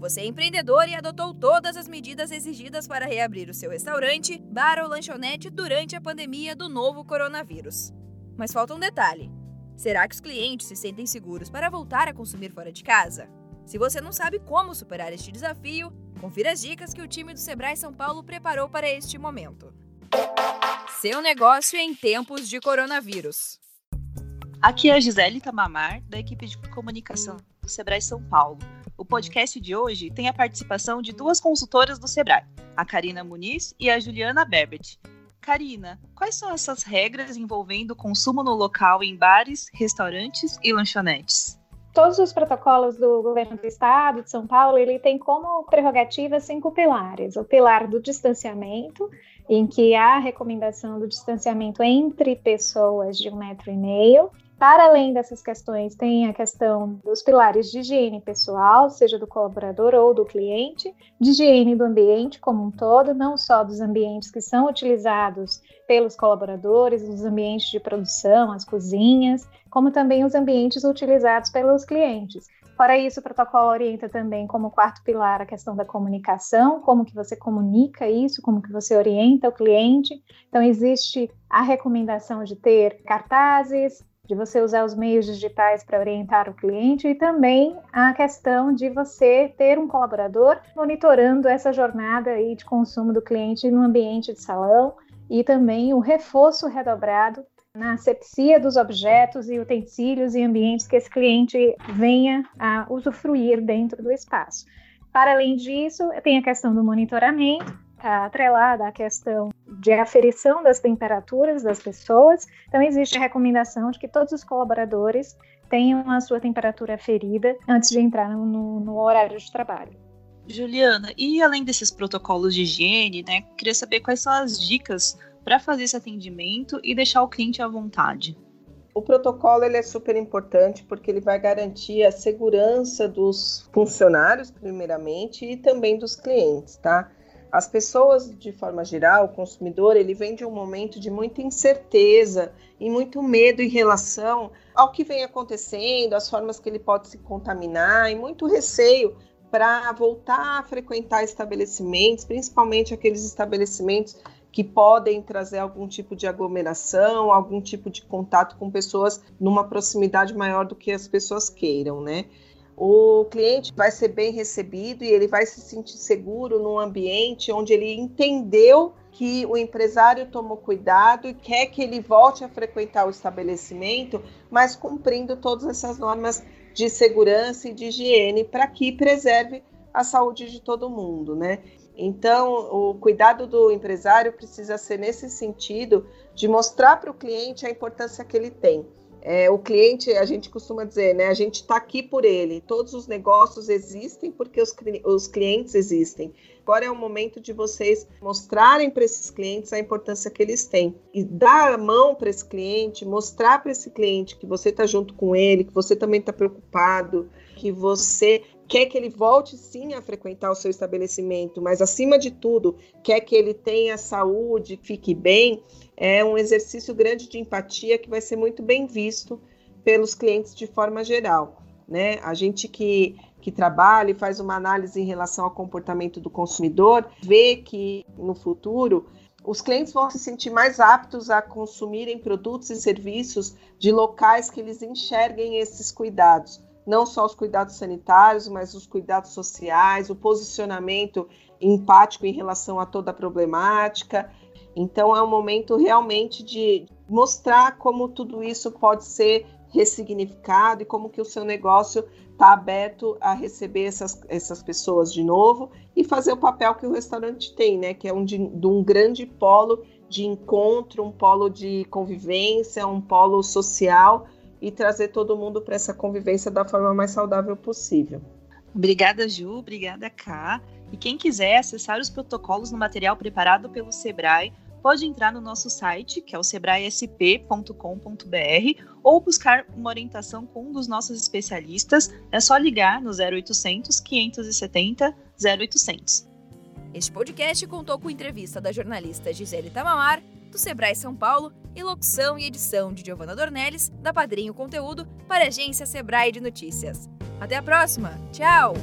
Você é empreendedor e adotou todas as medidas exigidas para reabrir o seu restaurante, bar ou lanchonete durante a pandemia do novo coronavírus. Mas falta um detalhe: será que os clientes se sentem seguros para voltar a consumir fora de casa? Se você não sabe como superar este desafio, confira as dicas que o time do Sebrae São Paulo preparou para este momento. Seu negócio em tempos de coronavírus. Aqui é a Gisele Tamamar, da equipe de comunicação do Sebrae São Paulo. O podcast de hoje tem a participação de duas consultoras do Sebrae, a Karina Muniz e a Juliana Berbet. Karina, quais são essas regras envolvendo o consumo no local em bares, restaurantes e lanchonetes? Todos os protocolos do governo do estado de São Paulo, ele tem como prerrogativa cinco pilares. O pilar do distanciamento, em que há a recomendação do distanciamento entre pessoas de um metro e meio. Para além dessas questões, tem a questão dos pilares de higiene pessoal, seja do colaborador ou do cliente, de higiene do ambiente como um todo, não só dos ambientes que são utilizados pelos colaboradores, os ambientes de produção, as cozinhas, como também os ambientes utilizados pelos clientes. Fora isso, o protocolo orienta também como quarto pilar a questão da comunicação, como que você comunica isso, como que você orienta o cliente. Então existe a recomendação de ter cartazes, de você usar os meios digitais para orientar o cliente e também a questão de você ter um colaborador monitorando essa jornada aí de consumo do cliente no ambiente de salão e também o reforço redobrado na asepsia dos objetos e utensílios e ambientes que esse cliente venha a usufruir dentro do espaço. Para além disso, tem a questão do monitoramento, tá atrelada à questão de aferição das temperaturas das pessoas. Então, existe a recomendação de que todos os colaboradores tenham a sua temperatura aferida antes de entrar no, no horário de trabalho. Juliana, e além desses protocolos de higiene, né, queria saber quais são as dicas para fazer esse atendimento e deixar o cliente à vontade. O protocolo ele é super importante porque ele vai garantir a segurança dos funcionários, primeiramente, e também dos clientes, tá? As pessoas, de forma geral, o consumidor, ele vem de um momento de muita incerteza e muito medo em relação ao que vem acontecendo, as formas que ele pode se contaminar e muito receio para voltar a frequentar estabelecimentos, principalmente aqueles estabelecimentos que podem trazer algum tipo de aglomeração, algum tipo de contato com pessoas numa proximidade maior do que as pessoas queiram, né? O cliente vai ser bem recebido e ele vai se sentir seguro num ambiente onde ele entendeu que o empresário tomou cuidado e quer que ele volte a frequentar o estabelecimento, mas cumprindo todas essas normas de segurança e de higiene para que preserve a saúde de todo mundo, né? Então, o cuidado do empresário precisa ser nesse sentido de mostrar para o cliente a importância que ele tem. É, o cliente, a gente costuma dizer, né? A gente está aqui por ele. Todos os negócios existem porque os, os clientes existem. Agora é o momento de vocês mostrarem para esses clientes a importância que eles têm e dar a mão para esse cliente, mostrar para esse cliente que você está junto com ele, que você também está preocupado, que você quer que ele volte sim a frequentar o seu estabelecimento, mas acima de tudo, quer que ele tenha saúde, fique bem é um exercício grande de empatia que vai ser muito bem visto pelos clientes de forma geral. Né? A gente que, que trabalha e faz uma análise em relação ao comportamento do consumidor, vê que no futuro os clientes vão se sentir mais aptos a consumirem produtos e serviços de locais que eles enxerguem esses cuidados. Não só os cuidados sanitários, mas os cuidados sociais, o posicionamento empático em relação a toda a problemática então é um momento realmente de mostrar como tudo isso pode ser ressignificado e como que o seu negócio está aberto a receber essas, essas pessoas de novo e fazer o papel que o restaurante tem, né? Que é um de, de um grande polo de encontro, um polo de convivência, um polo social e trazer todo mundo para essa convivência da forma mais saudável possível. Obrigada, Ju. Obrigada, Ká. E quem quiser acessar os protocolos no material preparado pelo Sebrae, pode entrar no nosso site, que é o sebraesp.com.br, ou buscar uma orientação com um dos nossos especialistas. É só ligar no 0800 570 0800. Este podcast contou com entrevista da jornalista Gisele Tamamar, do Sebrae São Paulo, e locução e edição de Giovanna Dornelles, da Padrinho Conteúdo, para a agência Sebrae de Notícias. Até a próxima! Tchau!